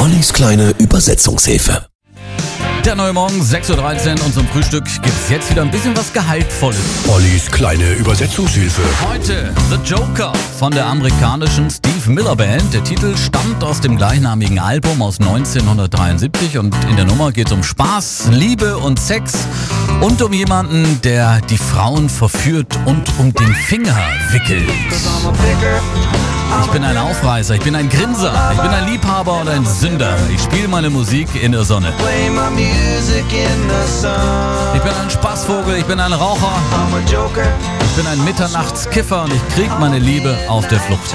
Ollis kleine Übersetzungshilfe. Der neue Morgen, 6.13 Uhr und zum Frühstück gibt's jetzt wieder ein bisschen was Gehaltvolles. Ollis kleine Übersetzungshilfe. Heute The Joker von der amerikanischen Steve Miller Band. Der Titel stammt aus dem gleichnamigen Album aus 1973 und in der Nummer geht es um Spaß, Liebe und Sex und um jemanden, der die Frauen verführt und um den Finger wickelt. Ich bin ein Aufreißer, ich bin ein Grinser, ich bin ein Liebhaber und ein Sünder. Ich spiele meine Musik in der Sonne. Ich bin ein Spaßvogel, ich bin ein Raucher. Ich bin ein Mitternachtskiffer und ich krieg meine Liebe auf der Flucht.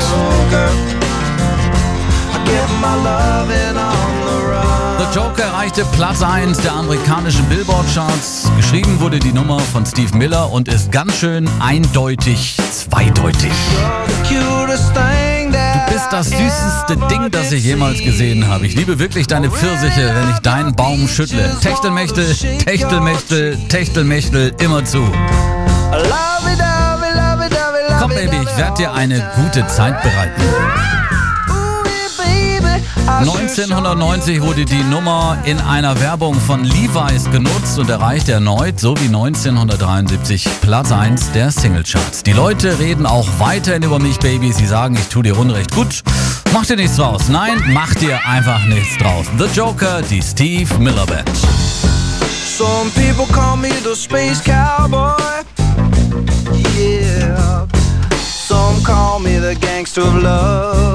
The Joker erreichte Platz 1 der amerikanischen Billboard-Charts. Geschrieben wurde die Nummer von Steve Miller und ist ganz schön eindeutig zweideutig. Du bist das süßeste Ding, das ich jemals gesehen habe. Ich liebe wirklich deine Pfirsiche, wenn ich deinen Baum schüttle. Techtelmechtel, Techtelmechtel, Techtelmechtel, immer zu. Komm, Baby, ich werde dir eine gute Zeit bereiten. 1990 wurde die Nummer in einer Werbung von Levi's genutzt und erreichte erneut, so wie 1973, Platz 1 der Singlecharts. Die Leute reden auch weiterhin über mich, Baby. Sie sagen, ich tue dir Unrecht. Gut, mach dir nichts draus. Nein, mach dir einfach nichts draus. The Joker, die Steve Miller Band. Some people call me the space cowboy. Yeah. Some call me the gangster of love.